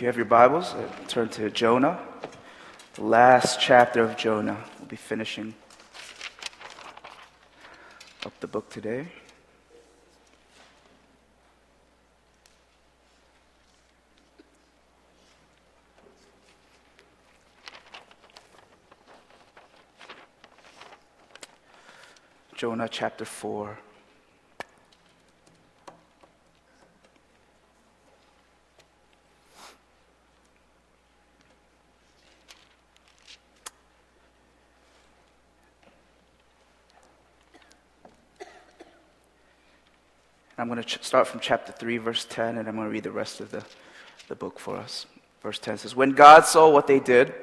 If you have your Bibles, uh, turn to Jonah, the last chapter of Jonah. We'll be finishing up the book today. Jonah chapter 4. Going to ch- start from chapter 3, verse 10, and I'm going to read the rest of the, the book for us. Verse 10 says, When God saw what they did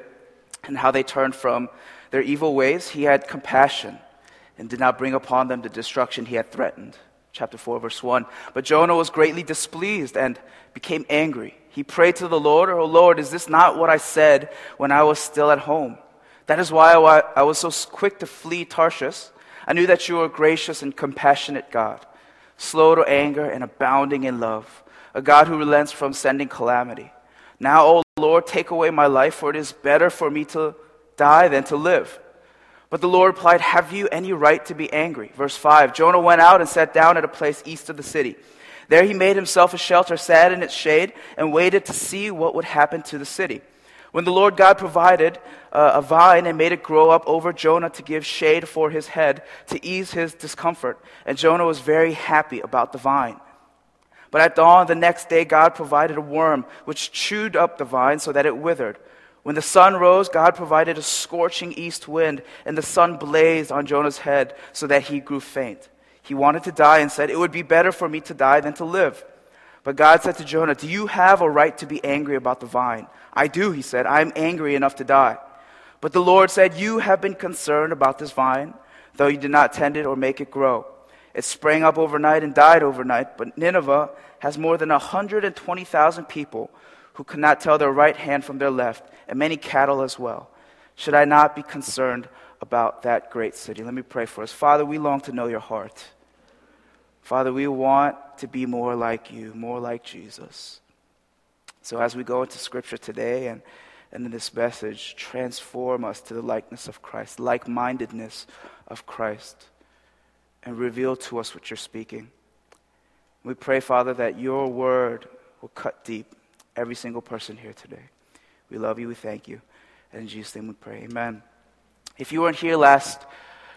and how they turned from their evil ways, he had compassion and did not bring upon them the destruction he had threatened. Chapter 4, verse 1. But Jonah was greatly displeased and became angry. He prayed to the Lord, Oh Lord, is this not what I said when I was still at home? That is why I was so quick to flee Tarshish. I knew that you were a gracious and compassionate God slow to anger, and abounding in love, a God who relents from sending calamity. Now, O Lord, take away my life, for it is better for me to die than to live. But the Lord replied, Have you any right to be angry? Verse 5 Jonah went out and sat down at a place east of the city. There he made himself a shelter, sat in its shade, and waited to see what would happen to the city. When the Lord God provided uh, a vine and made it grow up over Jonah to give shade for his head, to ease his discomfort, and Jonah was very happy about the vine. But at dawn the next day, God provided a worm which chewed up the vine so that it withered. When the sun rose, God provided a scorching east wind, and the sun blazed on Jonah's head so that he grew faint. He wanted to die and said, It would be better for me to die than to live. But God said to Jonah, Do you have a right to be angry about the vine? I do, he said. I'm angry enough to die. But the Lord said, You have been concerned about this vine, though you did not tend it or make it grow. It sprang up overnight and died overnight, but Nineveh has more than 120,000 people who cannot tell their right hand from their left, and many cattle as well. Should I not be concerned about that great city? Let me pray for us. Father, we long to know your heart. Father, we want to be more like you, more like Jesus. So as we go into Scripture today and, and in this message, transform us to the likeness of Christ, like mindedness of Christ, and reveal to us what you're speaking. We pray, Father, that your word will cut deep every single person here today. We love you. We thank you. And in Jesus' name we pray. Amen. If you weren't here last,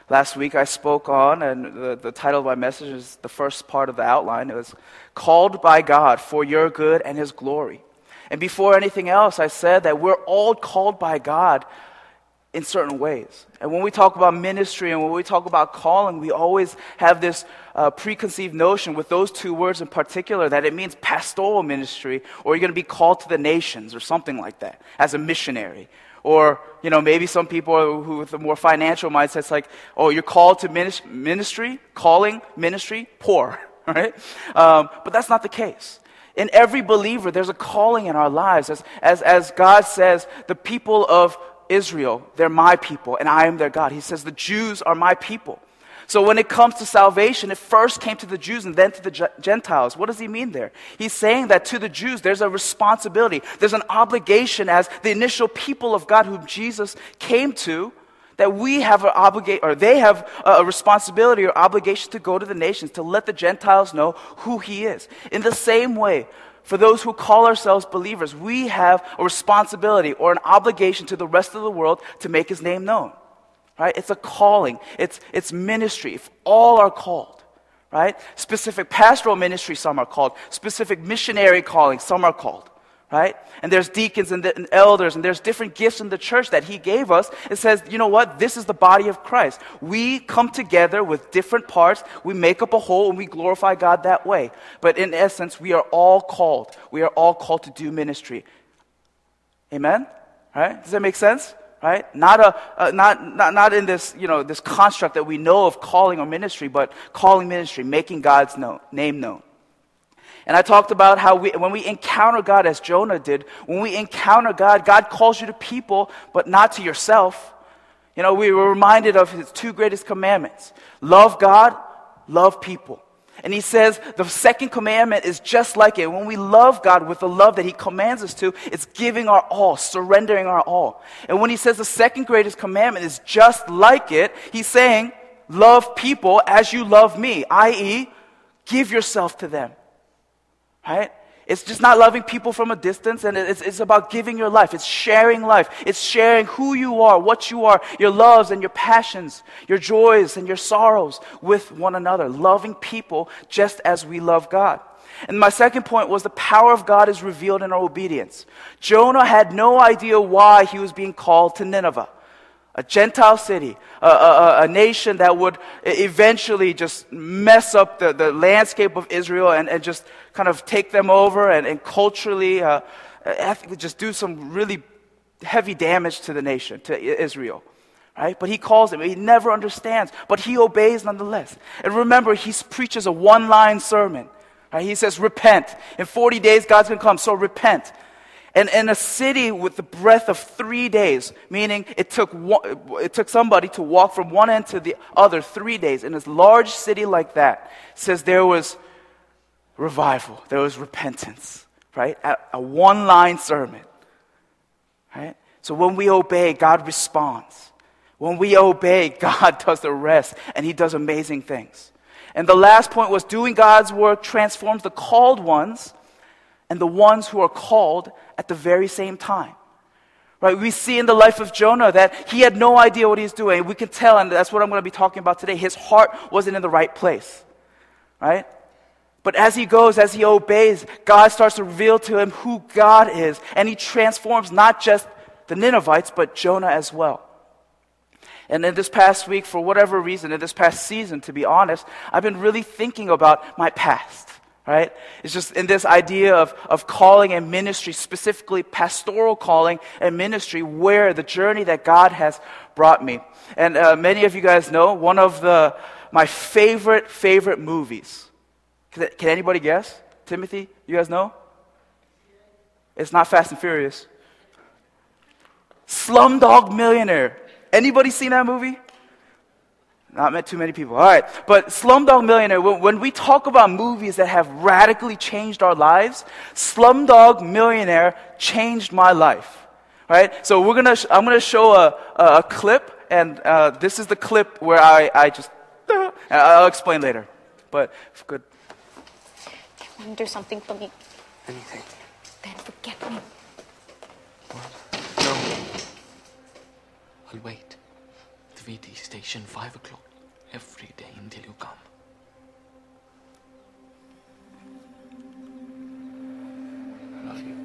last week, I spoke on, and the, the title of my message is the first part of the outline. It was Called by God for Your Good and His Glory. And before anything else, I said that we're all called by God in certain ways. And when we talk about ministry and when we talk about calling, we always have this uh, preconceived notion with those two words in particular that it means pastoral ministry or you're going to be called to the nations or something like that as a missionary. Or, you know, maybe some people who with a more financial mindset, it's like, oh, you're called to ministry, calling, ministry, poor, right? Um, but that's not the case. In every believer, there's a calling in our lives. As, as, as God says, the people of Israel, they're my people, and I am their God. He says, the Jews are my people. So when it comes to salvation, it first came to the Jews and then to the Gentiles. What does he mean there? He's saying that to the Jews, there's a responsibility, there's an obligation as the initial people of God whom Jesus came to that we have an obligation, or they have a responsibility or obligation to go to the nations to let the Gentiles know who He is. In the same way, for those who call ourselves believers, we have a responsibility or an obligation to the rest of the world to make His name known. Right? It's a calling. It's, it's ministry. If all are called. Right? Specific pastoral ministry, some are called. Specific missionary calling, some are called right? And there's deacons and, the, and, elders, and there's different gifts in the church that He gave us. It says, you know what? This is the body of Christ. We come together with different parts, we make up a whole, and we glorify God that way. But in essence, we are all called. We are all called to do ministry. Amen? Right? Does that make sense? Right? Not, a, uh, not, not, not in this, you know, this construct that we know of calling or ministry, but calling ministry, making God's known, name known. And I talked about how we, when we encounter God, as Jonah did, when we encounter God, God calls you to people, but not to yourself. You know, we were reminded of his two greatest commandments love God, love people. And he says the second commandment is just like it. When we love God with the love that he commands us to, it's giving our all, surrendering our all. And when he says the second greatest commandment is just like it, he's saying, love people as you love me, i.e., give yourself to them. Right? It's just not loving people from a distance, and it's, it's about giving your life. It's sharing life. It's sharing who you are, what you are, your loves and your passions, your joys and your sorrows with one another. Loving people just as we love God. And my second point was the power of God is revealed in our obedience. Jonah had no idea why he was being called to Nineveh a Gentile city, a, a, a, nation that would eventually just mess up the, the landscape of Israel and, and just kind of take them over and, and culturally uh, just do some really heavy damage to the nation, to Israel. Right? But he calls him. He never understands, but he obeys nonetheless. And remember, he preaches a one line sermon. Right? He says, Repent. In 40 days, God's going to come, so repent. And in a city with the breadth of three days, meaning it took, one, it took somebody to walk from one end to the other three days, in a large city like that, says there was revival, there was repentance, right? A, a one line sermon, right? So when we obey, God responds. When we obey, God does the rest, and He does amazing things. And the last point was doing God's work transforms the called ones and the ones who are called at the very same time. Right? We see in the life of Jonah that he had no idea what he's doing. We can tell, and that's what I'm going to be talking about today. His heart wasn't in the right place. Right? But as he goes, as he obeys, God starts to reveal to him who God is. And he transforms not just the Ninevites, but Jonah as well. And in this past week, for whatever reason, in this past season, to be honest, I've been really thinking about my past right? It's just in this idea of, of calling and ministry, specifically pastoral calling and ministry, where the journey that God has brought me. And uh, many of you guys know one of the, my favorite, favorite movies. Can, can anybody guess? Timothy, you guys know? It's not Fast and Furious. Slumdog Millionaire. Anybody seen that movie? Not met too many people. All right. But Slumdog Millionaire, when, when, we talk about movies that have radically changed our lives, Slumdog Millionaire changed my life. Right? So we're gonna, sh- I'm gonna show a, a, a clip, and uh, this is the clip where I, I just, uh, I'll explain later. But good. Can you do something for me? Anything. Then forget me. What? No. I'll wait. The VT station, 5 o'clock every day until you come. I love you.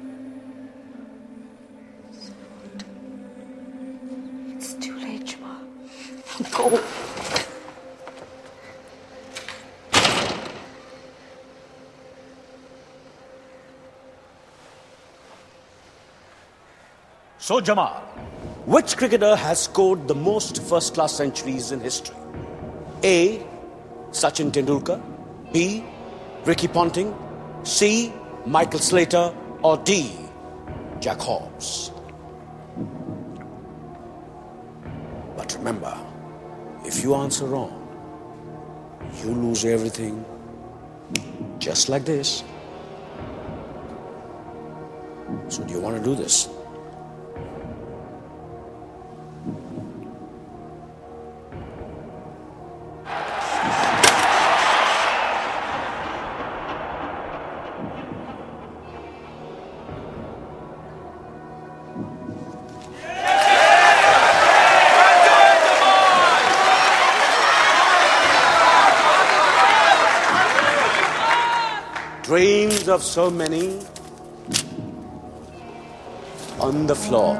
It's too late, Jama. Go. So, Jamal, which cricketer has scored the most first class centuries in history? A. Sachin Tendulkar, B. Ricky Ponting, C. Michael Slater, or D. Jack Hobbs? But remember, if you answer wrong, you lose everything just like this. So, do you want to do this? Of so many on the floor.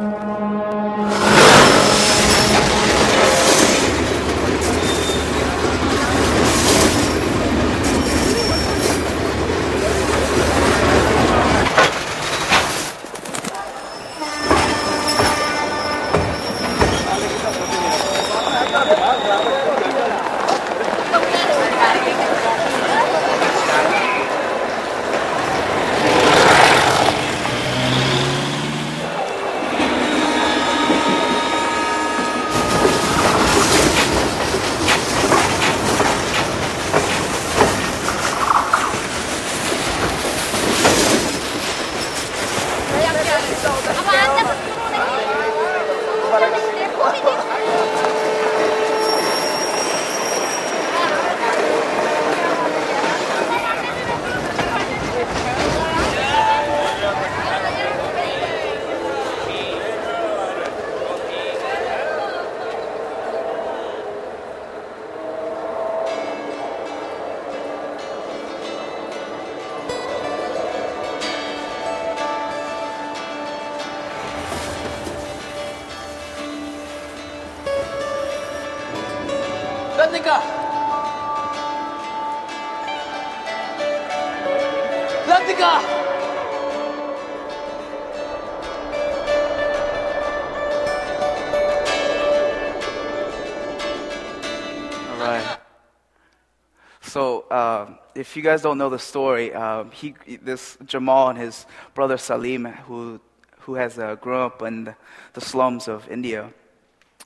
If you guys don't know the story, um, he, this Jamal and his brother Salim, who, who has uh, grown up in the, the slums of India,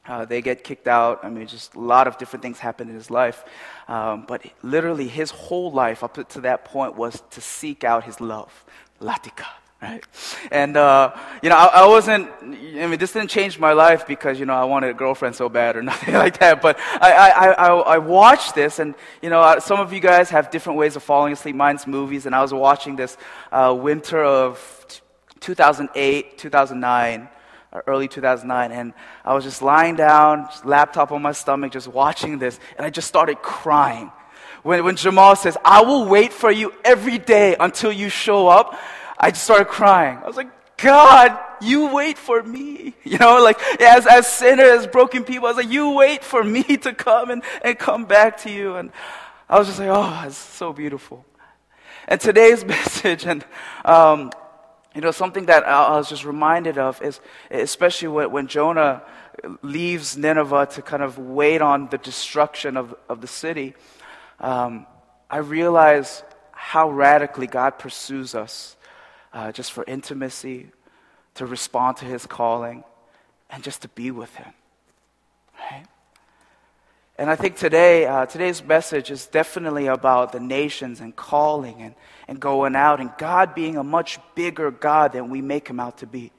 uh, they get kicked out. I mean, just a lot of different things happen in his life. Um, but literally, his whole life up to that point was to seek out his love, Latika. Right? And, uh, you know, I, I, wasn't, I mean, this didn't change my life because, you know, I wanted a girlfriend so bad or nothing like that. But I, I, I, I watched this and, you know, some of you guys have different ways of falling asleep. Mine's movies. And I was watching this uh, winter of 2008, 2009 early 2009, and I was just lying down, laptop on my stomach, just watching this, and I just started crying. When, when Jamal says, I will wait for you every day until you show up, I just started crying. I was like, God, you wait for me. You know, like as, as sinners, broken people, I was like, you wait for me to come and, and come back to you. And I was just like, oh, it's so beautiful. And today's message, and um, you know, something that I was just reminded of is, especially when, when Jonah leaves Nineveh to kind of wait on the destruction of, of the city, um, I realize how radically God pursues us uh, just for intimacy, to respond to his calling, and just to be with him. Right? And I think today, uh, today's message is definitely about the nations and calling and, and going out and God being a much bigger God than we make him out to be.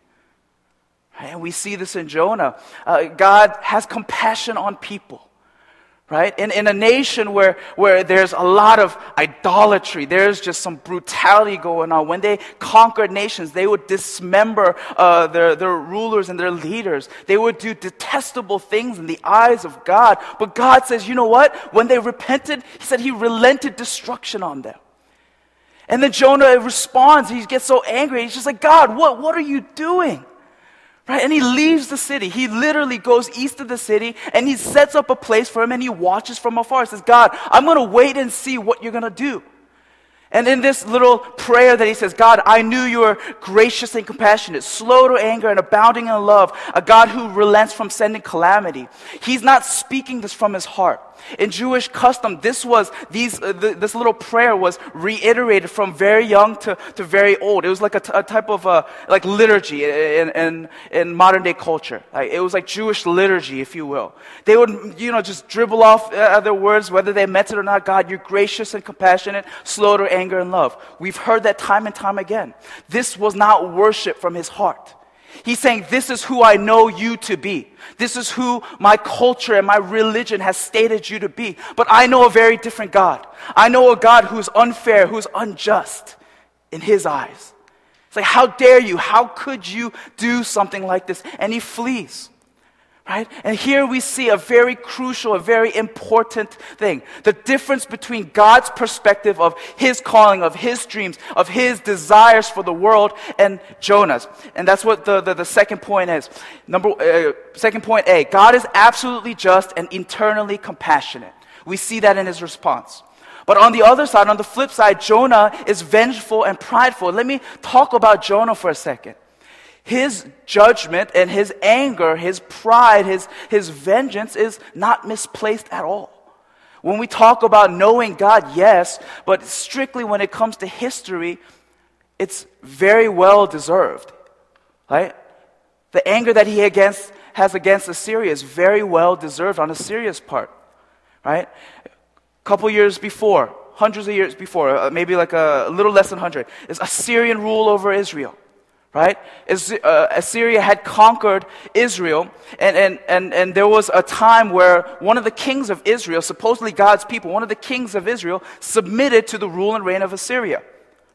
And we see this in Jonah. Uh, God has compassion on people right? In, in a nation where, where there's a lot of idolatry, there's just some brutality going on. When they conquered nations, they would dismember uh, their, their rulers and their leaders. They would do detestable things in the eyes of God. But God says, you know what? When they repented, He said He relented destruction on them. And then Jonah responds. He gets so angry. He's just like, God, what, what are you doing? Right? And he leaves the city. He literally goes east of the city and he sets up a place for him and he watches from afar. He says, God, I'm going to wait and see what you're going to do. And in this little prayer that he says, God, I knew you were gracious and compassionate, slow to anger and abounding in love, a God who relents from sending calamity. He's not speaking this from his heart. In Jewish custom, this was these uh, th- this little prayer was reiterated from very young to, to very old. It was like a, t- a type of uh, like liturgy in, in, in modern day culture. Like, it was like Jewish liturgy, if you will. They would you know just dribble off uh, other words, whether they meant it or not. God, you're gracious and compassionate, slow to anger and love. We've heard that time and time again. This was not worship from his heart. He's saying, This is who I know you to be. This is who my culture and my religion has stated you to be. But I know a very different God. I know a God who's unfair, who's unjust in his eyes. It's like, How dare you? How could you do something like this? And he flees. Right? And here we see a very crucial, a very important thing. The difference between God's perspective of his calling, of his dreams, of his desires for the world, and Jonah's. And that's what the, the, the second point is. Number, uh, second point A God is absolutely just and internally compassionate. We see that in his response. But on the other side, on the flip side, Jonah is vengeful and prideful. Let me talk about Jonah for a second his judgment and his anger, his pride, his, his vengeance is not misplaced at all. When we talk about knowing God, yes, but strictly when it comes to history, it's very well deserved. Right? The anger that he against, has against Assyria is very well deserved on Assyria's part. Right? A couple years before, hundreds of years before, uh, maybe like a, a little less than 100, is Assyrian rule over Israel right? Uh, Assyria had conquered Israel, and, and, and, and there was a time where one of the kings of Israel, supposedly God's people, one of the kings of Israel, submitted to the rule and reign of Assyria,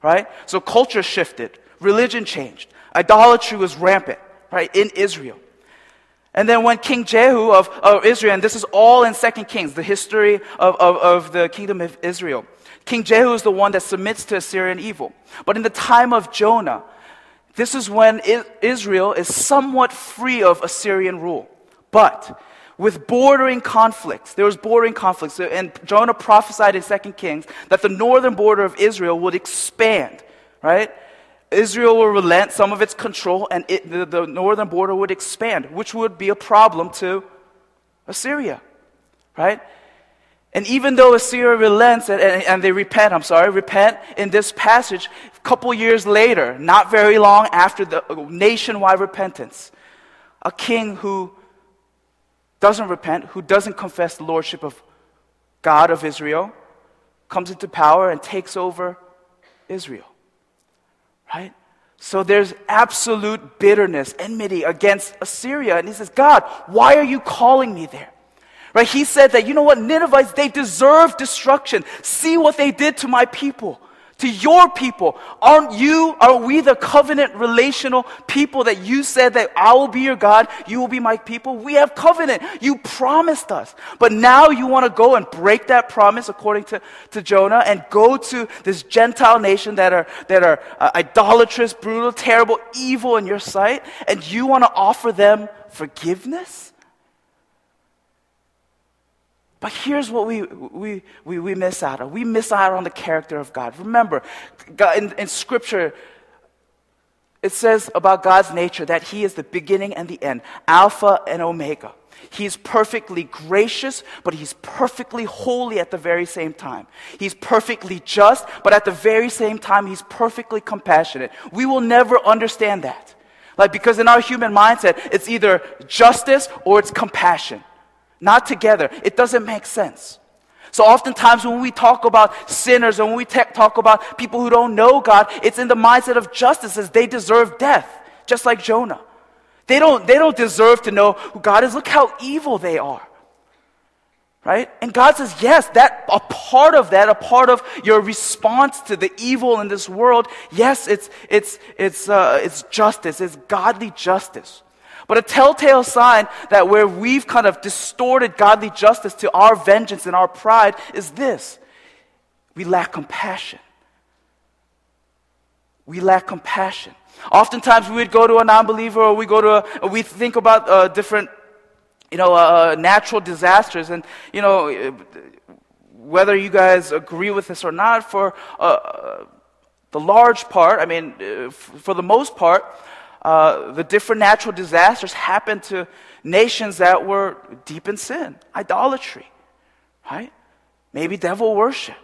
right? So culture shifted, religion changed, idolatry was rampant, right, in Israel. And then when King Jehu of, of Israel, and this is all in Second Kings, the history of, of, of the kingdom of Israel, King Jehu is the one that submits to Assyrian evil. But in the time of Jonah, this is when Israel is somewhat free of Assyrian rule. But with bordering conflicts. There was bordering conflicts. And Jonah prophesied in 2 Kings that the northern border of Israel would expand, right? Israel will relent some of its control and it, the, the northern border would expand, which would be a problem to Assyria, right? And even though Assyria relents and, and, and, they repent, I'm sorry, repent in this passage, couple years later, not very long after the uh, nationwide repentance, a king who doesn't repent, who doesn't confess the lordship of God of Israel, comes into power and takes over Israel. Right? So there's absolute bitterness, enmity against Assyria. And he says, God, why are you calling me there? Right? He said that, you know what, Ninevites, they deserve destruction. See what they did to my people to your people. Aren't you, are we the covenant relational people that you said that I will be your God, you will be my people? We have covenant. You promised us. But now you want to go and break that promise according to, to Jonah and go to this Gentile nation that are, that are uh, idolatrous, brutal, terrible, evil in your sight, and you want to offer them forgiveness? But here's what we, we, we, we miss out on. We miss out on the character of God. Remember, God, in, in Scripture, it says about God's nature that He is the beginning and the end, Alpha and Omega. He's perfectly gracious, but He's perfectly holy at the very same time. He's perfectly just, but at the very same time, He's perfectly compassionate. We will never understand that. Like, because in our human mindset, it's either justice or it's compassion not together. It doesn't make sense. So oftentimes when we talk about sinners and when we te- talk about people who don't know God, it's in the mindset of justice as they deserve death, just like Jonah. They don't, they don't deserve to know who God is. Look how evil they are. Right? And God says, yes, that, a part of that, a part of your response to the evil in this world, yes, it's, it's, it's, uh, it's justice, it's godly justice. But a telltale sign that where we've kind of distorted godly justice to our vengeance and our pride is this we lack compassion. We lack compassion. Oftentimes we would go to a non-believer or we go to a, we think about uh, different, you know, uh, natural disasters and, you know, whether you guys agree with this or not, for uh, the large part, I mean, uh, for the most part, uh, the different natural disasters happened to nations that were deep in sin, idolatry, right? Maybe devil worship,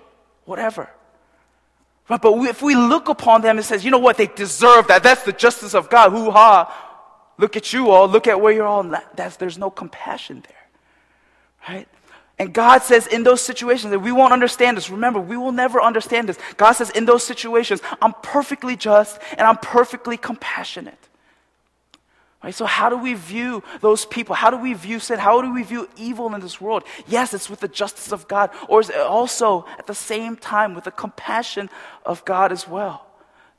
whatever. Right, but if we look upon them and says, you know what, they deserve that. That's the justice of God. Hoo ha! Look at you all. Look at where you're all. That's, there's no compassion there, right? And God says in those situations that we won't understand this. Remember, we will never understand this. God says in those situations, I'm perfectly just and I'm perfectly compassionate. Right? So, how do we view those people? How do we view sin? How do we view evil in this world? Yes, it's with the justice of God, or is it also at the same time with the compassion of God as well?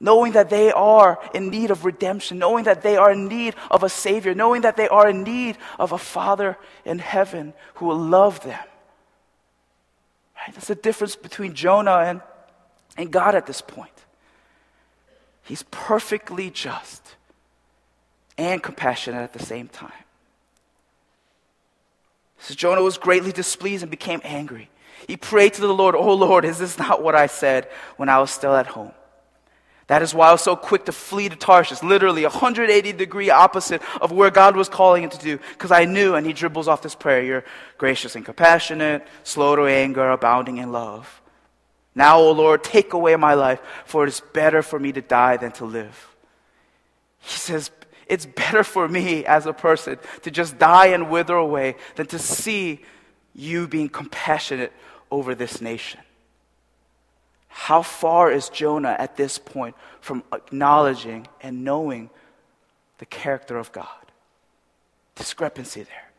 Knowing that they are in need of redemption, knowing that they are in need of a Savior, knowing that they are in need of a Father in heaven who will love them. Right? That's the difference between Jonah and, and God at this point. He's perfectly just and compassionate at the same time. So Jonah was greatly displeased and became angry. He prayed to the Lord, Oh Lord, is this not what I said when I was still at home? That is why I was so quick to flee to Tarshish, literally 180 degree opposite of where God was calling him to do, because I knew, and he dribbles off this prayer, you're gracious and compassionate, slow to anger, abounding in love. Now, O Lord, take away my life, for it is better for me to die than to live. He says, it's better for me as a person to just die and wither away than to see you being compassionate over this nation. How far is Jonah at this point from acknowledging and knowing the character of God? Discrepancy there.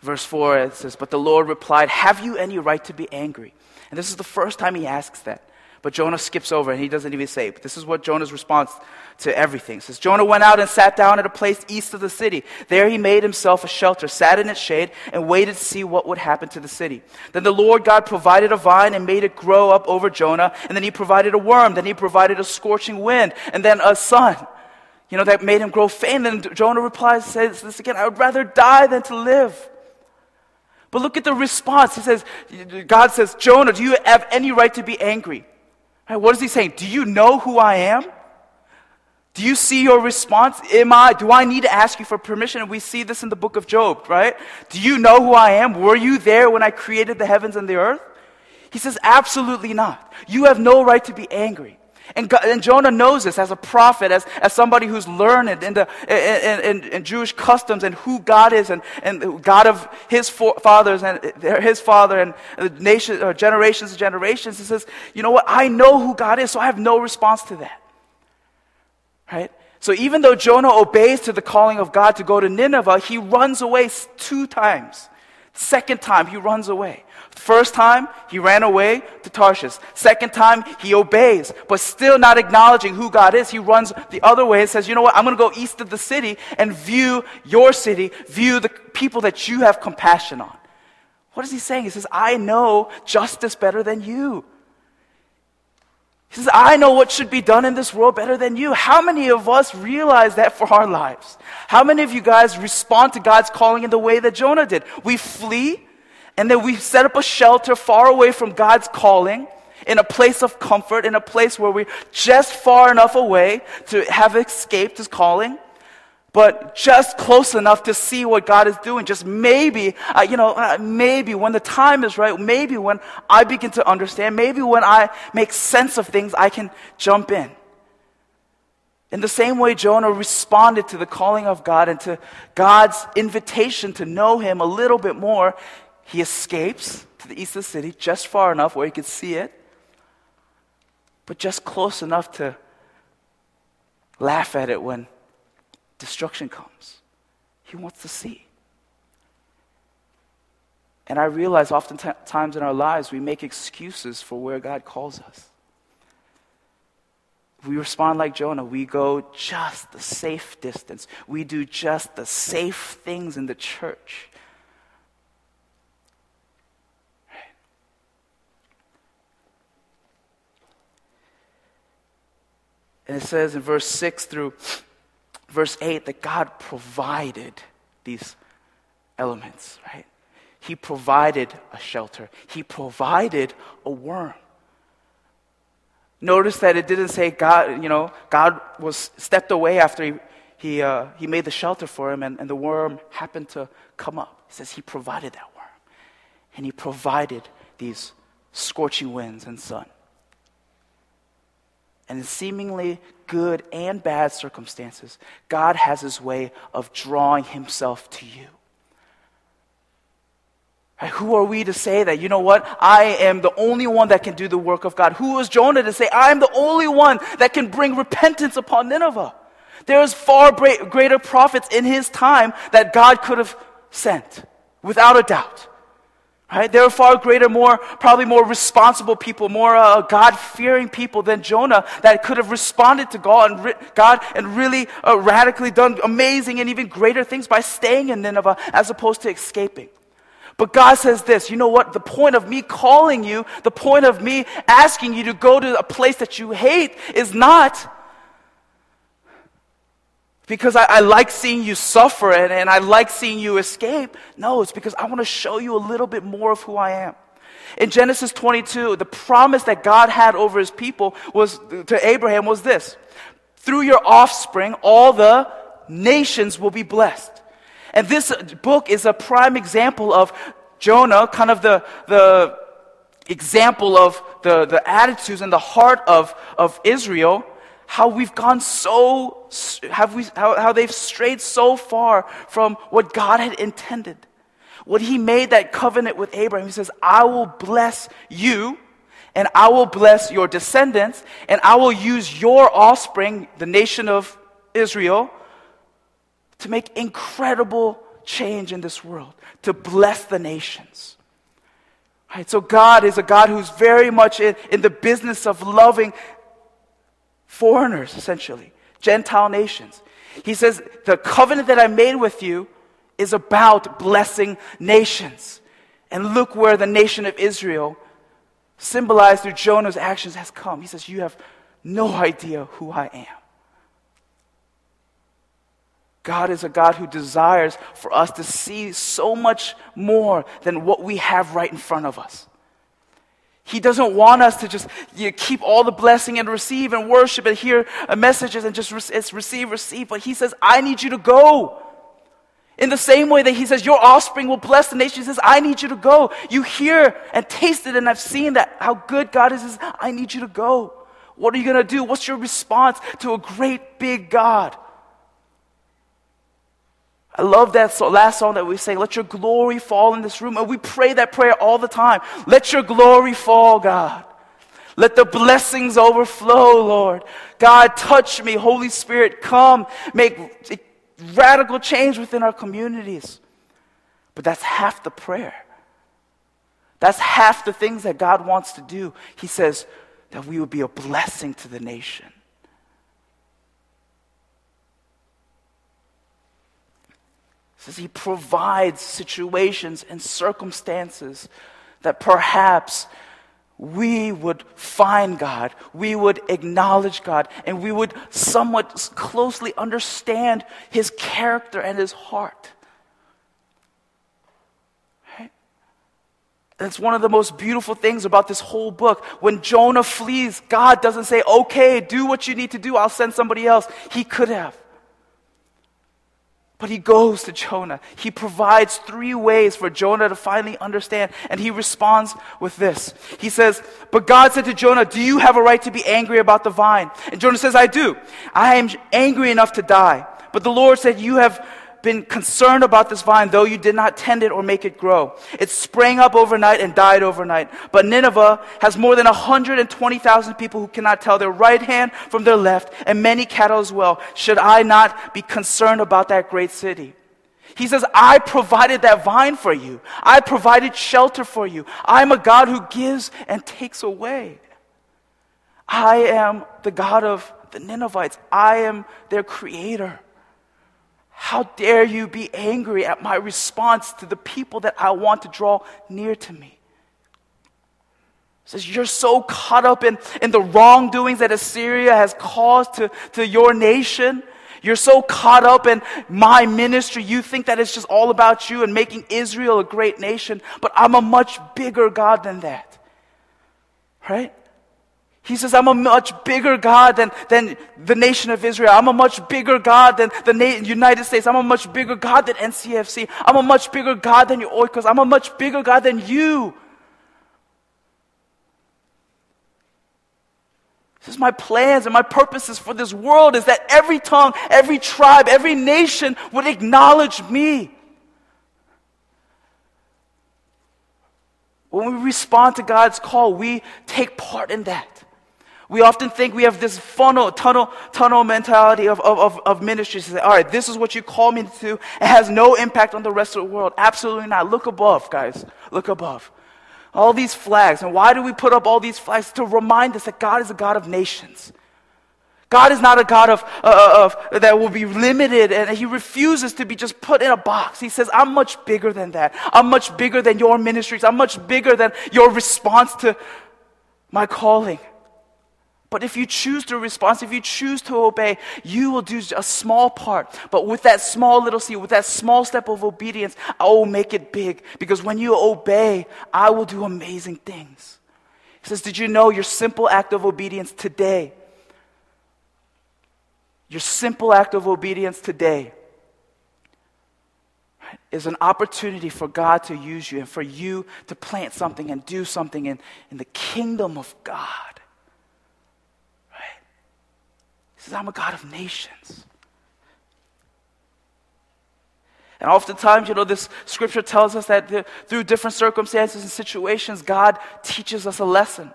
Verse 4 it says, But the Lord replied, Have you any right to be angry? And this is the first time he asks that. But Jonah skips over and he doesn't even say. But this is what Jonah's response to everything. It says Jonah went out and sat down at a place east of the city. There he made himself a shelter, sat in its shade, and waited to see what would happen to the city. Then the Lord God provided a vine and made it grow up over Jonah. And then he provided a worm. Then he provided a scorching wind. And then a sun. you know, that made him grow faint. And Jonah replies, says this again, I would rather die than to live. But look at the response. He says, God says, Jonah, do you have any right to be angry? Right, what is he saying? Do you know who I am? Do you see your response? Am I, do I need to ask you for permission? And we see this in the book of Job, right? Do you know who I am? Were you there when I created the heavens and the earth? He says, absolutely not. You have no right to be angry. And, God, and Jonah knows this as a prophet, as, as somebody who's learned in, the, in, in, in Jewish customs and who God is and, and God of his fathers and his father and nation, uh, generations and generations. He says, you know what? I know who God is, so I have no response to that. Right? So even though Jonah obeys to the calling of God to go to Nineveh, he runs away two times. Second time, he runs away. First time, he ran away to Tarshish. Second time, he obeys, but still not acknowledging who God is. He runs the other way and says, You know what? I'm going to go east of the city and view your city, view the people that you have compassion on. What is he saying? He says, I know justice better than you. He says, I know what should be done in this world better than you. How many of us realize that for our lives? How many of you guys respond to God's calling in the way that Jonah did? We flee, and then we set up a shelter far away from God's calling, in a place of comfort, in a place where we're just far enough away to have escaped his calling but just close enough to see what God is doing. Just maybe, uh, you know, uh, maybe when the time is right, maybe when I begin to understand, maybe when I make sense of things, I can jump in. In the same way, Jonah responded to the calling of God and to God's invitation to know him a little bit more. He escapes to the east of the city just far enough where he could see it, but just close enough to laugh at it when destruction comes. He wants to see. And I realize oftentimes in our lives we make excuses for where God calls us. We respond like Jonah. We go just the safe distance. We do just the safe things in the church. And it says in verse 6 through verse 8 that God provided these elements, right? He provided a shelter, He provided a worm. Notice that it didn't say God, you know, God was stepped away after he, he, uh, he made the shelter for him and, and the worm happened to come up. It says he provided that worm. And he provided these scorching winds and sun and in seemingly good and bad circumstances, God has his way of drawing himself to you. Who are we to say that, you know what, I am the only one that can do the work of God? Who is Jonah to say, I am the only one that can bring repentance upon Nineveh? There is far greater prophets in his time that God could have sent, without a doubt. Right? There are far greater, more, probably more responsible people, more uh, God fearing people than Jonah that could have responded to God and, re- God and really uh, radically done amazing and even greater things by staying in Nineveh as opposed to escaping. But God says this, you know what? The point of me calling you, the point of me asking you to go to a place that you hate is not because I, I, like seeing you suffer and, and I like seeing you escape. No, it's because I want to show you a little bit more of who I am. In Genesis 22, the promise that God had over his people was to Abraham was this. Through your offspring, all the nations will be blessed. And this book is a prime example of Jonah, kind of the, the example of the, the attitudes and the heart of, of Israel how we've gone so, have we, how, how they've strayed so far from what God had intended. When He made that covenant with Abraham, He says, I will bless you and I will bless your descendants and I will use your offspring, the nation of Israel, to make incredible change in this world, to bless the nations. Right, so God is a God who's very much in, in the business of loving foreigners, essentially, Gentile nations. He says, The covenant that I made with you is about blessing nations. And look where the nation of Israel, symbolized through Jonah's actions, has come. He says, You have no idea who I am. God is a God who desires for us to see so much more than what we have right in front of us. He doesn't want us to just you know, keep all the blessing and receive and worship and hear uh, messages and just re- receive, receive. But He says, I need you to go. In the same way that He says, Your offspring will bless the nation, He says, I need you to go. You hear and taste it, and I've seen that how good God is. He says, I need you to go. What are you going to do? What's your response to a great big God? I love that last song that we sang, Let your glory fall in this room. And we pray that prayer all the time. Let your glory fall, God. Let the blessings overflow, Lord. God, touch me. Holy Spirit, come. Make radical change within our communities. But that's half the prayer. That's half the things that God wants to do. He says that we would be a blessing to the nation. Says he provides situations and circumstances that perhaps we would find God, we would acknowledge God, and we would somewhat closely understand his character and his heart. Right? That's one of the most beautiful things about this whole book. When Jonah flees, God doesn't say, okay, do what you need to do, I'll send somebody else. He could have. But he goes to Jonah. He provides three ways for Jonah to finally understand, and he responds with this. He says, But God said to Jonah, Do you have a right to be angry about the vine? And Jonah says, I do. I am angry enough to die. But the Lord said, You have been concerned about this vine, though you did not tend it or make it grow. It sprang up overnight and died overnight. But Nineveh has more than 120,000 people who cannot tell their right hand from their left, and many cattle as well. Should I not be concerned about that great city? He says, I provided that vine for you. I provided shelter for you. I'm a God who gives and takes away. I am the God of the Ninevites. I am their creator. How dare you be angry at my response to the people that I want to draw near to me? says you're so caught up in, in the wrongdoings that Assyria has caused to, to your nation. You're so caught up in my ministry. You think that it's just all about you and making Israel a great nation. But I'm a much bigger God than that. Right? He says, I'm a much bigger God than, than the nation of Israel. I'm a much bigger God than the Na- United States. I'm a much bigger God than NCFC. I'm a much bigger God than your Oikos. I'm a much bigger God than you. This is my plans and my purposes for this world is that every tongue, every tribe, every nation would acknowledge me. When we respond to God's call, we take part in that. We often think we have this funnel, tunnel, tunnel mentality of, of, of, ministry. Say, all right, this is what you call me to. It has no impact on the rest of the world. Absolutely not. Look above, guys. Look above. All these flags. And why do we put up all these flags? To remind us that God is a God of nations. God is not a God of, uh, of, that will be limited and he refuses to be just put in a box. He says, I'm much bigger than that. I'm much bigger than your ministries. I'm much bigger than your response to my calling. But if you choose to respond, if you choose to obey, you will do a small part. But with that small little seed, with that small step of obedience, I will make it big. Because when you obey, I will do amazing things. He says, Did you know your simple act of obedience today? Your simple act of obedience today is an opportunity for God to use you and for you to plant something and do something in, in the kingdom of God. He says, I'm a God of nations. And oftentimes, you know, this scripture tells us that the, through different circumstances and situations, God teaches us a lesson.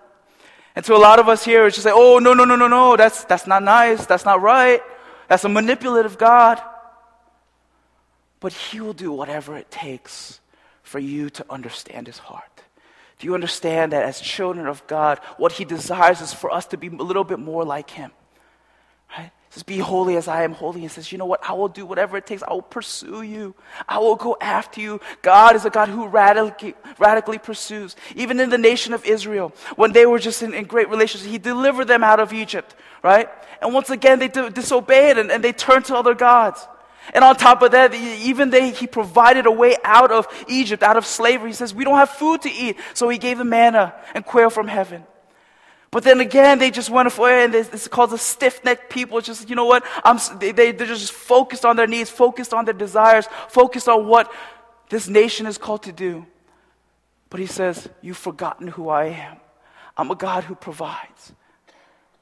And to a lot of us here, it's just like, oh, no, no, no, no, no, that's, that's not nice, that's not right, that's a manipulative God. But He will do whatever it takes for you to understand His heart. Do you understand that as children of God, what He desires is for us to be a little bit more like Him? Right? says, Be holy as I am holy. And says, You know what? I will do whatever it takes. I will pursue you. I will go after you. God is a God who radically, radically pursues. Even in the nation of Israel, when they were just in, in great relations, He delivered them out of Egypt, right? And once again, they disobeyed and, and they turned to other gods. And on top of that, even they, he provided a way out of Egypt, out of slavery. He says, We don't have food to eat. So he gave them manna and quail from heaven. But then again, they just went away and it's called the stiff necked people. It's just, you know what? I'm, they, they, they're just focused on their needs, focused on their desires, focused on what this nation is called to do. But he says, You've forgotten who I am. I'm a God who provides.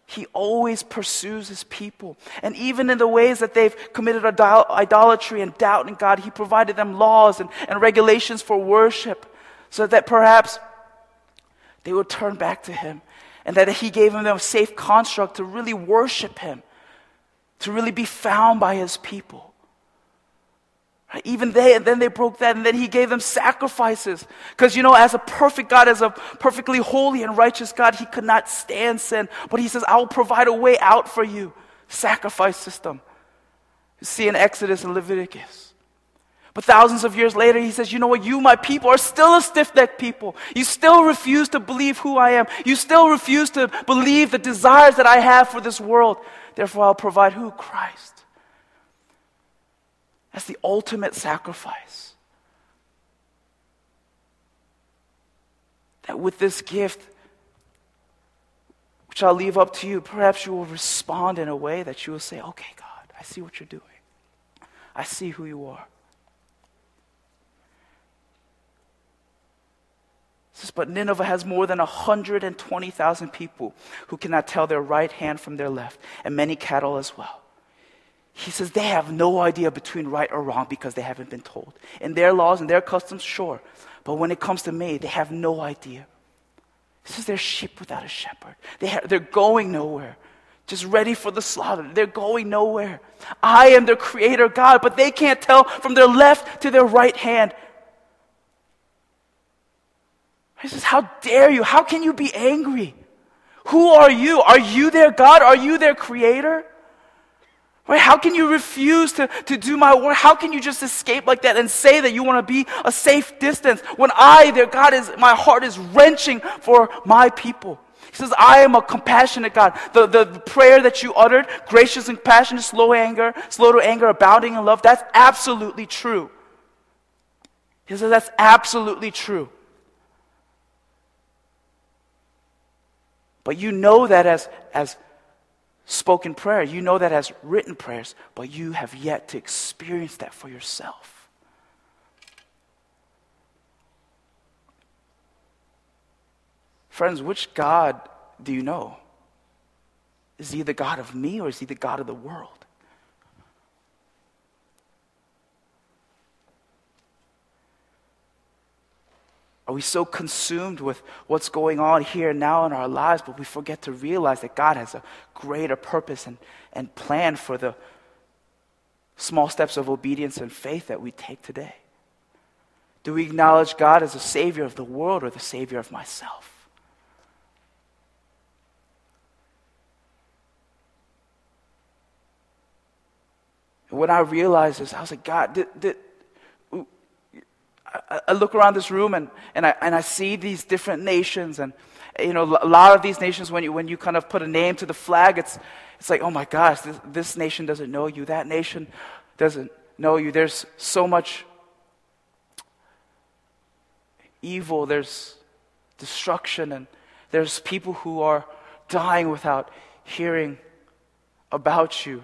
He always pursues his people. And even in the ways that they've committed idolatry and doubt in God, he provided them laws and, and regulations for worship so that perhaps they would turn back to him and that he gave them a safe construct to really worship him, to really be found by his people. Even they, and then they broke that, and then he gave them sacrifices. Because, you know, as a perfect God, as a perfectly holy and righteous God, he could not stand sin. But he says, I will provide a way out for you. Sacrifice system. You see in Exodus and Leviticus. But thousands of years later, he says, You know what? You, my people, are still a stiff necked people. You still refuse to believe who I am. You still refuse to believe the desires that I have for this world. Therefore, I'll provide who? Christ. That's the ultimate sacrifice. That with this gift, which I'll leave up to you, perhaps you will respond in a way that you will say, Okay, God, I see what you're doing. I see who you are. Says, but Nineveh has more than 120,000 people who cannot tell their right hand from their left, and many cattle as well. He says they have no idea between right or wrong because they haven't been told. In their laws and their customs, sure. But when it comes to me, they have no idea. He says they're sheep without a shepherd. They ha- they're going nowhere, just ready for the slaughter. They're going nowhere. I am their creator God, but they can't tell from their left to their right hand. He says, How dare you? How can you be angry? Who are you? Are you their God? Are you their creator? Right? How can you refuse to, to do my work? How can you just escape like that and say that you want to be a safe distance when I, their God, is, my heart is wrenching for my people? He says, I am a compassionate God. The, the, the prayer that you uttered, gracious and compassionate, slow anger, slow to anger, abounding in love, that's absolutely true. He says, that's absolutely true. But you know that as, as spoken prayer. You know that as written prayers, but you have yet to experience that for yourself. Friends, which God do you know? Is he the God of me or is he the God of the world? Are we so consumed with what's going on here and now in our lives, but we forget to realize that God has a greater purpose and, and plan for the small steps of obedience and faith that we take today? Do we acknowledge God as the Savior of the world or the Savior of myself? when I realized this, I was like, God, did, did, I, look around this room and, and, I, and I see these different nations and you know, a lot of these nations, when you, when you kind of put a name to the flag, it's, it's like, oh my gosh, this, this nation doesn't know you. That nation doesn't know you. There's so much evil, there's destruction, and there's people who are dying without hearing about you.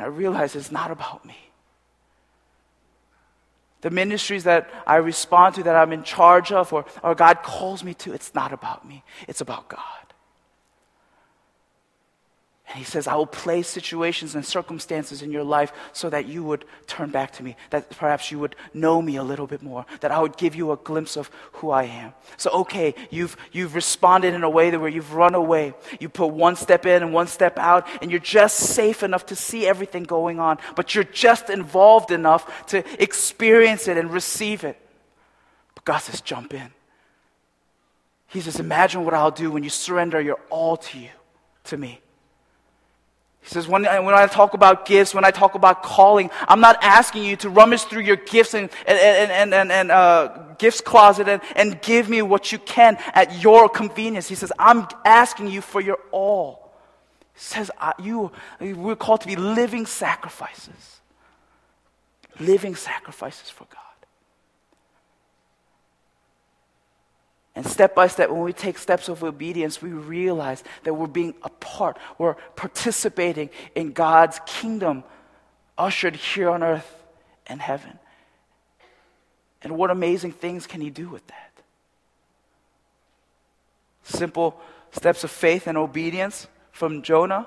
And I realize it's not about me. The ministries that I respond to, that I'm in charge of, or, or God calls me to, it's not about me. It's about God. And he says, I will place situations and circumstances in your life so that you would turn back to me, that perhaps you would know me a little bit more, that I would give you a glimpse of who I am. So, okay, you've, you've responded in a way that where you've run away. You put one step in and one step out, and you're just safe enough to see everything going on, but you're just involved enough to experience it and receive it. But God says, jump in. He says, imagine what I'll do when you surrender your all to you, to me. He says, when, when I talk about gifts, when I talk about calling, I'm not asking you to rummage through your gifts and, and, and, and, and uh, gifts closet and, and give me what you can at your convenience. He says, I'm asking you for your all. He says, I, you, we're called to be living sacrifices. Living sacrifices for God. And step by step, when we take steps of obedience, we realize that we're being a part, we're participating in God's kingdom, ushered here on earth and heaven. And what amazing things can He do with that? Simple steps of faith and obedience from Jonah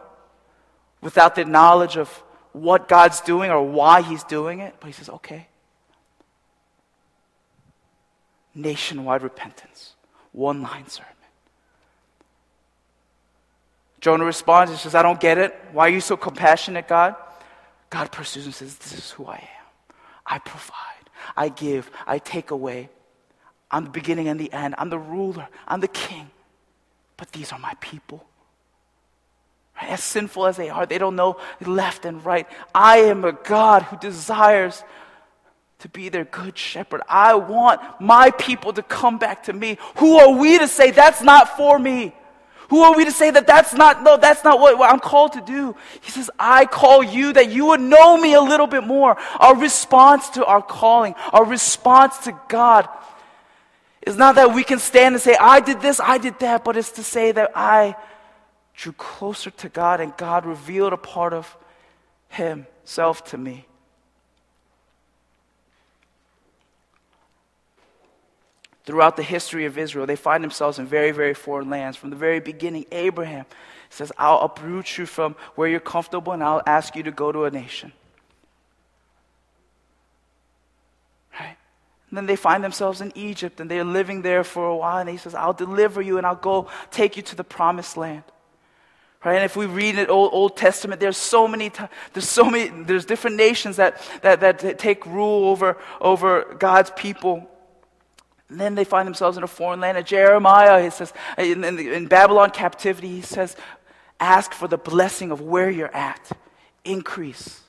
without the knowledge of what God's doing or why He's doing it. But He says, okay. Nationwide repentance, one line sermon. Jonah responds and says, I don't get it. Why are you so compassionate, God? God pursues and says, This is who I am. I provide, I give, I take away. I'm the beginning and the end. I'm the ruler, I'm the king. But these are my people. As sinful as they are, they don't know left and right. I am a God who desires to be their good shepherd. I want my people to come back to me. Who are we to say that's not for me? Who are we to say that that's not, no, that's not what, what, I'm called to do? He says, I call you that you would know me a little bit more. Our response to our calling, our response to God is not that we can stand and say, I did this, I did that, but it's to say that I drew closer to God and God revealed a part of Himself to me. Throughout the history of Israel, they find themselves in very, very foreign lands. From the very beginning, Abraham says, I'll uproot you from where you're comfortable and I'll ask you to go to a nation. Right? And then they find themselves in Egypt and they're living there for a while. And he says, I'll deliver you and I'll go take you to the promised land. Right? And if we read the Old, Old Testament, there's so many, there's so many, there's different nations that, that, that take rule over, over God's people. And then they find themselves in a foreign land. And Jeremiah, he says, in, in, in Babylon captivity, he says, ask for the blessing of where you're at. Increase.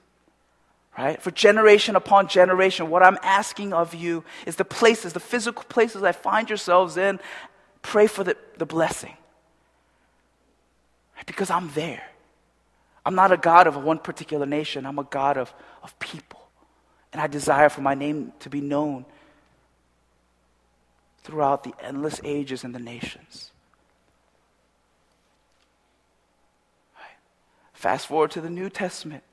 Right? For generation upon generation, what I'm asking of you is the places, the physical places I find yourselves in, pray for the, the blessing. Because I'm there. I'm not a God of one particular nation, I'm a God of, of people. And I desire for my name to be known throughout the endless ages and the nations. Right. Fast forward to the New Testament.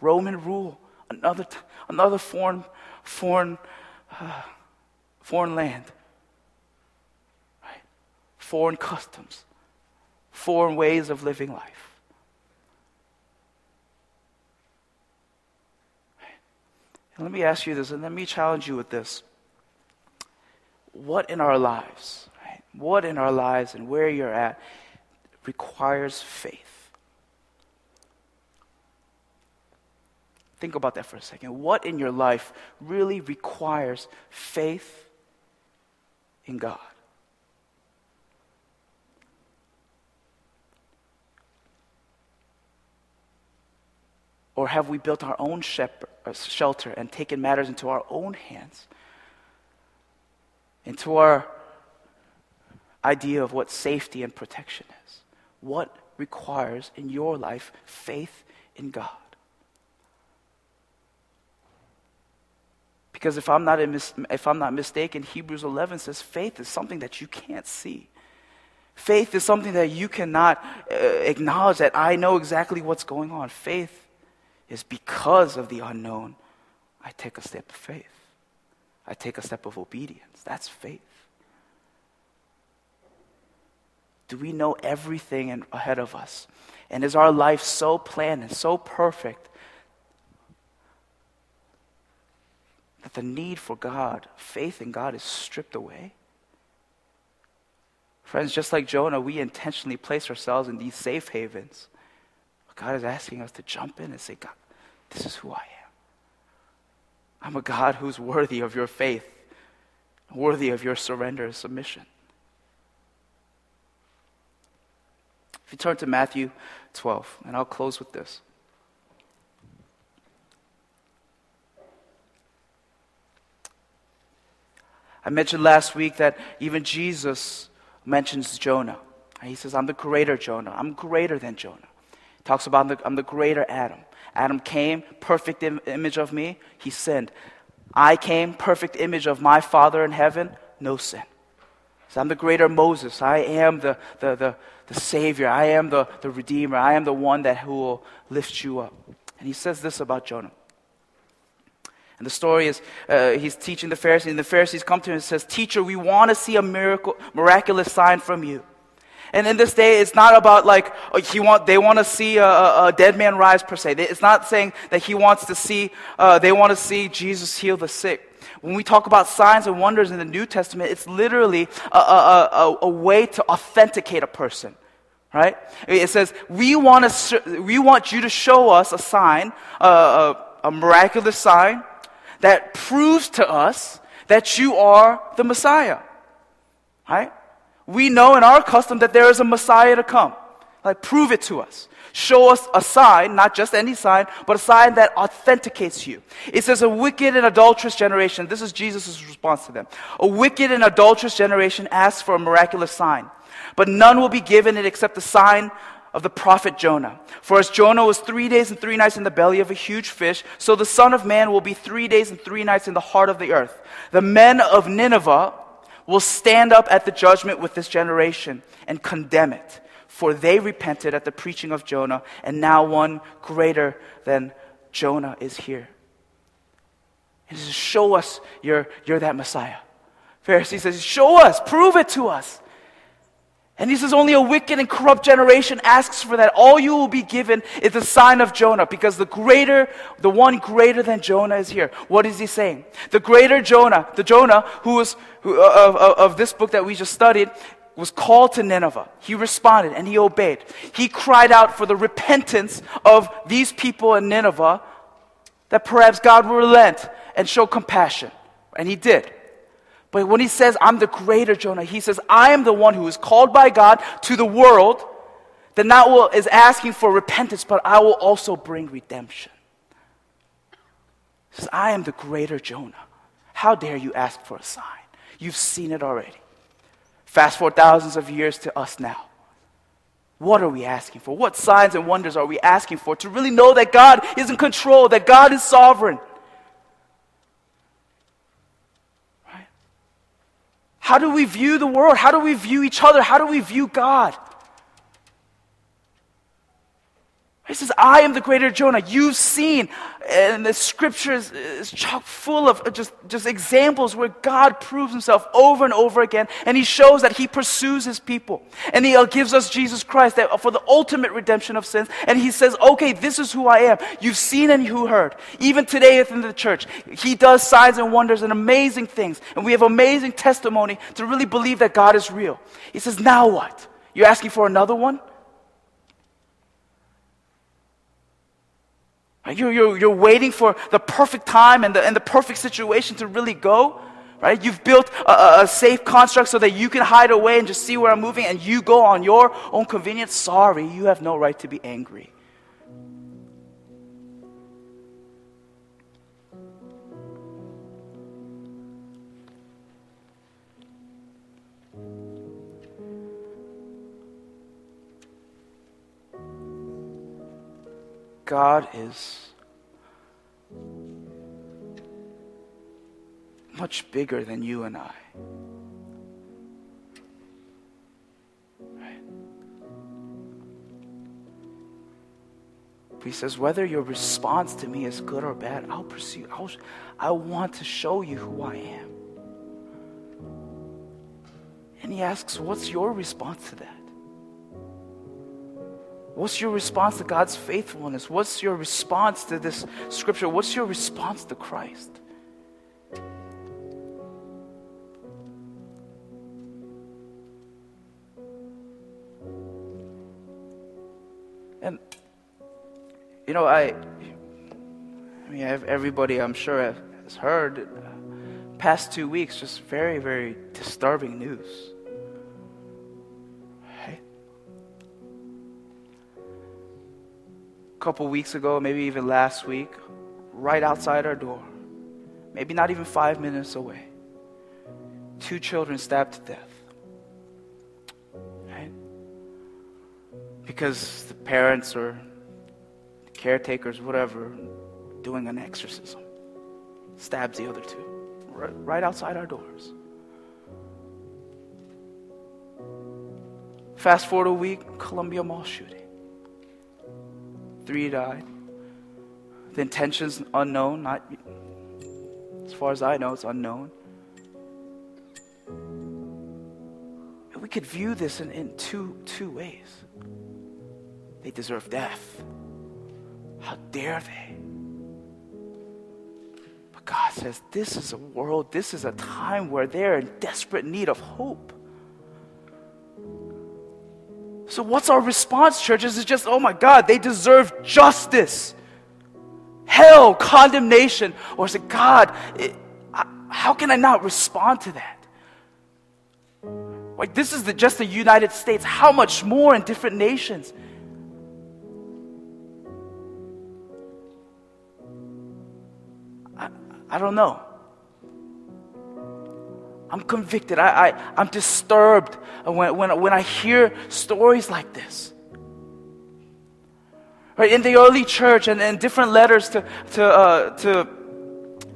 Roman rule, another, t- another foreign, foreign, uh, foreign land, right? foreign customs, foreign ways of living life. Let me ask you this, and let me challenge you with this. What in our lives, right? What in our lives and where you're at requires faith? Think about that for a second. What in your life really requires faith in God? Or have we built our own shepherd, uh, shelter and taken matters into our own hands? Into our idea of what safety and protection is? What requires in your life faith in God? Because if I'm not, mis- if I'm not mistaken, Hebrews 11 says faith is something that you can't see. Faith is something that you cannot uh, acknowledge that I know exactly what's going on. Faith is because of the unknown, I take a step of faith. I take a step of obedience. That's faith. Do we know everything ahead of us? And is our life so planned and so perfect that the need for God, faith in God, is stripped away? Friends, just like Jonah, we intentionally place ourselves in these safe havens But God is asking us to jump in and say, God, this is who I am. I'm a God who's worthy of your faith, worthy of your surrender and submission. If you turn to Matthew 12, and I'll close with this. I mentioned last week that even Jesus mentions Jonah. He says, I'm the greater Jonah. I'm greater than Jonah. Talks about the, I'm the greater Adam. Adam came, perfect Im- image of me, he sinned. I came, perfect image of my Father in heaven, no sin. So I'm the greater Moses. I am the, the, the, the Savior. I am the, the Redeemer. I am the one that who will lift you up. And he says this about Jonah. And the story is uh, he's teaching the Pharisees, and the Pharisees come to him and says, Teacher, we want to see a miracle, miraculous sign from you. And in this day, it's not about like uh, he want, they want to see a, a, dead man rise per se. It's not saying that he wants to see, uh, they want to see Jesus heal the sick. When we talk about signs and wonders in the New Testament, it's literally a, a, a way to authenticate a person. Right? It says, we want, to, we want you to show us a sign, uh, a, a miraculous sign that proves to us that you are the Messiah. Right? We know in our custom that there is a Messiah to come. Like, prove it to us. Show us a sign, not just any sign, but a sign that authenticates you. It says, a wicked and adulterous generation. This is Jesus' response to them. A wicked and adulterous generation asks for a miraculous sign, but none will be given it except the sign of the prophet Jonah. For as Jonah was three days and three nights in the belly of a huge fish, so the Son of Man will be three days and three nights in the heart of the earth. The men of Nineveh will stand up at the judgment with this generation and condemn it for they repented at the preaching of Jonah, and now one greater than Jonah is here. And says, Show us you're, you're that Messiah. Pharisee says, Show us, prove it to us. And he says, Only a wicked and corrupt generation asks for that. All you will be given is the sign of Jonah, because the greater, the one greater than Jonah is here. What is he saying? The greater Jonah, the Jonah who was who, uh, of, of, of this book that we just studied, was called to Nineveh. He responded and he obeyed. He cried out for the repentance of these people in Nineveh that perhaps God will relent and show compassion. And he did. But when he says, I'm the greater Jonah, he says, I am the one who is called by God to the world that not is asking for repentance, but I will also bring redemption. He says, I am the greater Jonah. How dare you ask for a sign? You've seen it already. Fast forward thousands of years to us now. What are we asking for? What signs and wonders are we asking for to really know that God is in control, that God is sovereign? How do we view the world? How do we view each other? How do we view God? He says, I am the greater Jonah. You've seen, uh, and the scripture uh, is, is chock full of uh, just, just examples where God proves himself over and over again, and he shows that he pursues his people. And he gives us Jesus Christ for the ultimate redemption of sins. And he says, okay, this is who I am. You've seen and you heard. Even today within the church, he does signs and wonders and amazing things. And we have amazing testimony to really believe that God is real. He says, now what? You're asking for another one? You're, you're, you're waiting for the perfect time and the, and the perfect situation to really go. Right? You've built a, a, safe construct so that you can hide away and just see where I'm moving and you go on your own convenience. Sorry, you have no right to be angry. God is much bigger than you and I. He says, whether your response to me is good or bad, I'll pursue. I'll, I want to show you who I am. And he asks, what's your response to that? What's your response to God's faithfulness? What's your response to this scripture? What's your response to Christ? And, you know, I, I mean, everybody I'm sure has heard, past two weeks, just very, very disturbing news. Couple weeks ago, maybe even last week, right outside our door, maybe not even five minutes away, two children stabbed to death. Right? Because the parents or caretakers, whatever, doing an exorcism. Stabs the other two right, right outside our doors. Fast forward a week, Columbia Mall shooting. Three died. The intentions unknown, not as far as I know, it's unknown. And we could view this in, in two, two ways. They deserve death. How dare they? But God says this is a world, this is a time where they're in desperate need of hope. So, what's our response, churches? Is just, oh my God, they deserve justice, hell, condemnation. Or is it, God, it, I, how can I not respond to that? Like, this is the, just the United States. How much more in different nations? I, I don't know. I'm convicted. I, I, I'm disturbed when, when, when I hear stories like this. Right, in the early church and, and different letters to, to, uh, to,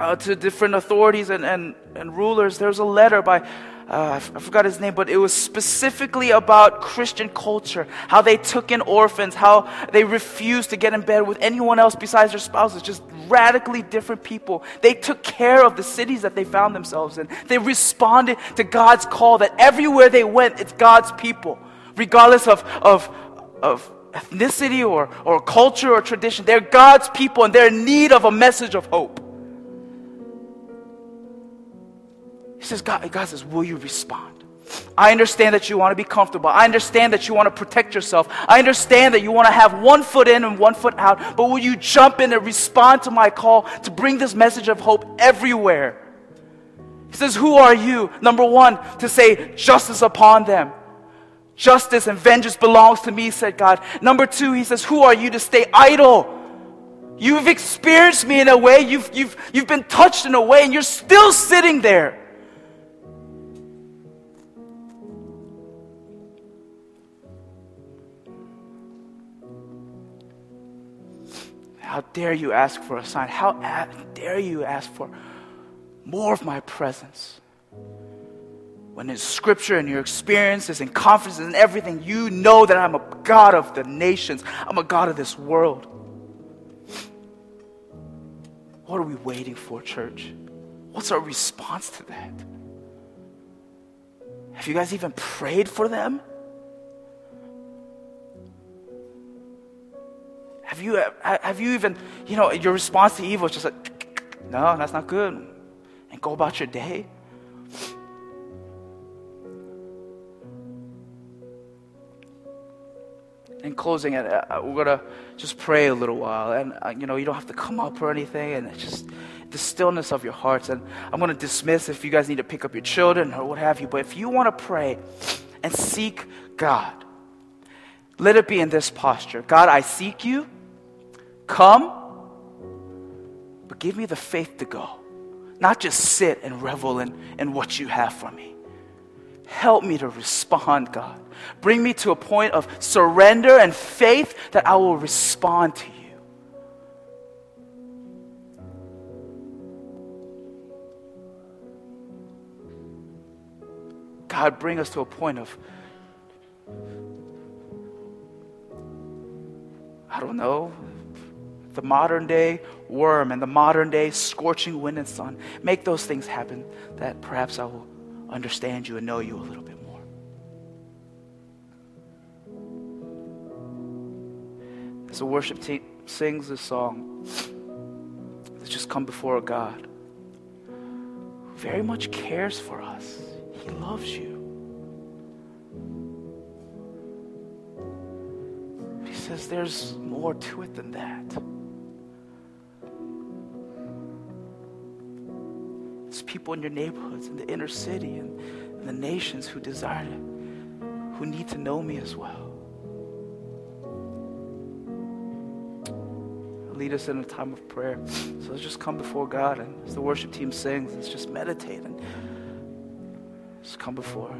uh, to different authorities and, and, and rulers, there's a letter by uh, I forgot his name, but it was specifically about Christian culture, how they took in orphans, how they refused to get in bed with anyone else besides their spouses, just radically different people. They took care of the cities that they found themselves in. They responded to God's call that everywhere they went, it's God's people, regardless of, of, of ethnicity or, or culture or tradition. They're God's people and they're in need of a message of hope. He says, God, God says, Will you respond? I understand that you want to be comfortable. I understand that you want to protect yourself. I understand that you want to have one foot in and one foot out. But will you jump in and respond to my call to bring this message of hope everywhere? He says, Who are you? Number one, to say justice upon them. Justice and vengeance belongs to me, said God. Number two, he says, Who are you to stay idle? You've experienced me in a way, you've, you've, you've been touched in a way, and you're still sitting there. How dare you ask for a sign? How dare you ask for more of my presence? When in scripture and your experiences and conferences and everything, you know that I'm a God of the nations, I'm a God of this world. What are we waiting for, church? What's our response to that? Have you guys even prayed for them? Have you, have you even, you know, your response to evil is just like, no, that's not good. And go about your day? In closing, uh, uh, we're going to just pray a little while. And, uh, you know, you don't have to come up or anything. And it's just the stillness of your hearts. And I'm going to dismiss if you guys need to pick up your children or what have you. But if you want to pray and seek God, let it be in this posture God, I seek you. Come, but give me the faith to go. Not just sit and revel in, in what you have for me. Help me to respond, God. Bring me to a point of surrender and faith that I will respond to you. God, bring us to a point of, I don't know, the modern day worm and the modern day scorching wind and sun. Make those things happen that perhaps I will understand you and know you a little bit more. As the worship team sings this song, let's just come before a God who very much cares for us. He loves you. He says there's more to it than that. People in your neighborhoods, in the inner city, and, the nations who desire it, who need to know me as well. Lead us in a time of prayer. So let's just come before God, and as the worship team sings, let's just meditate and just come before.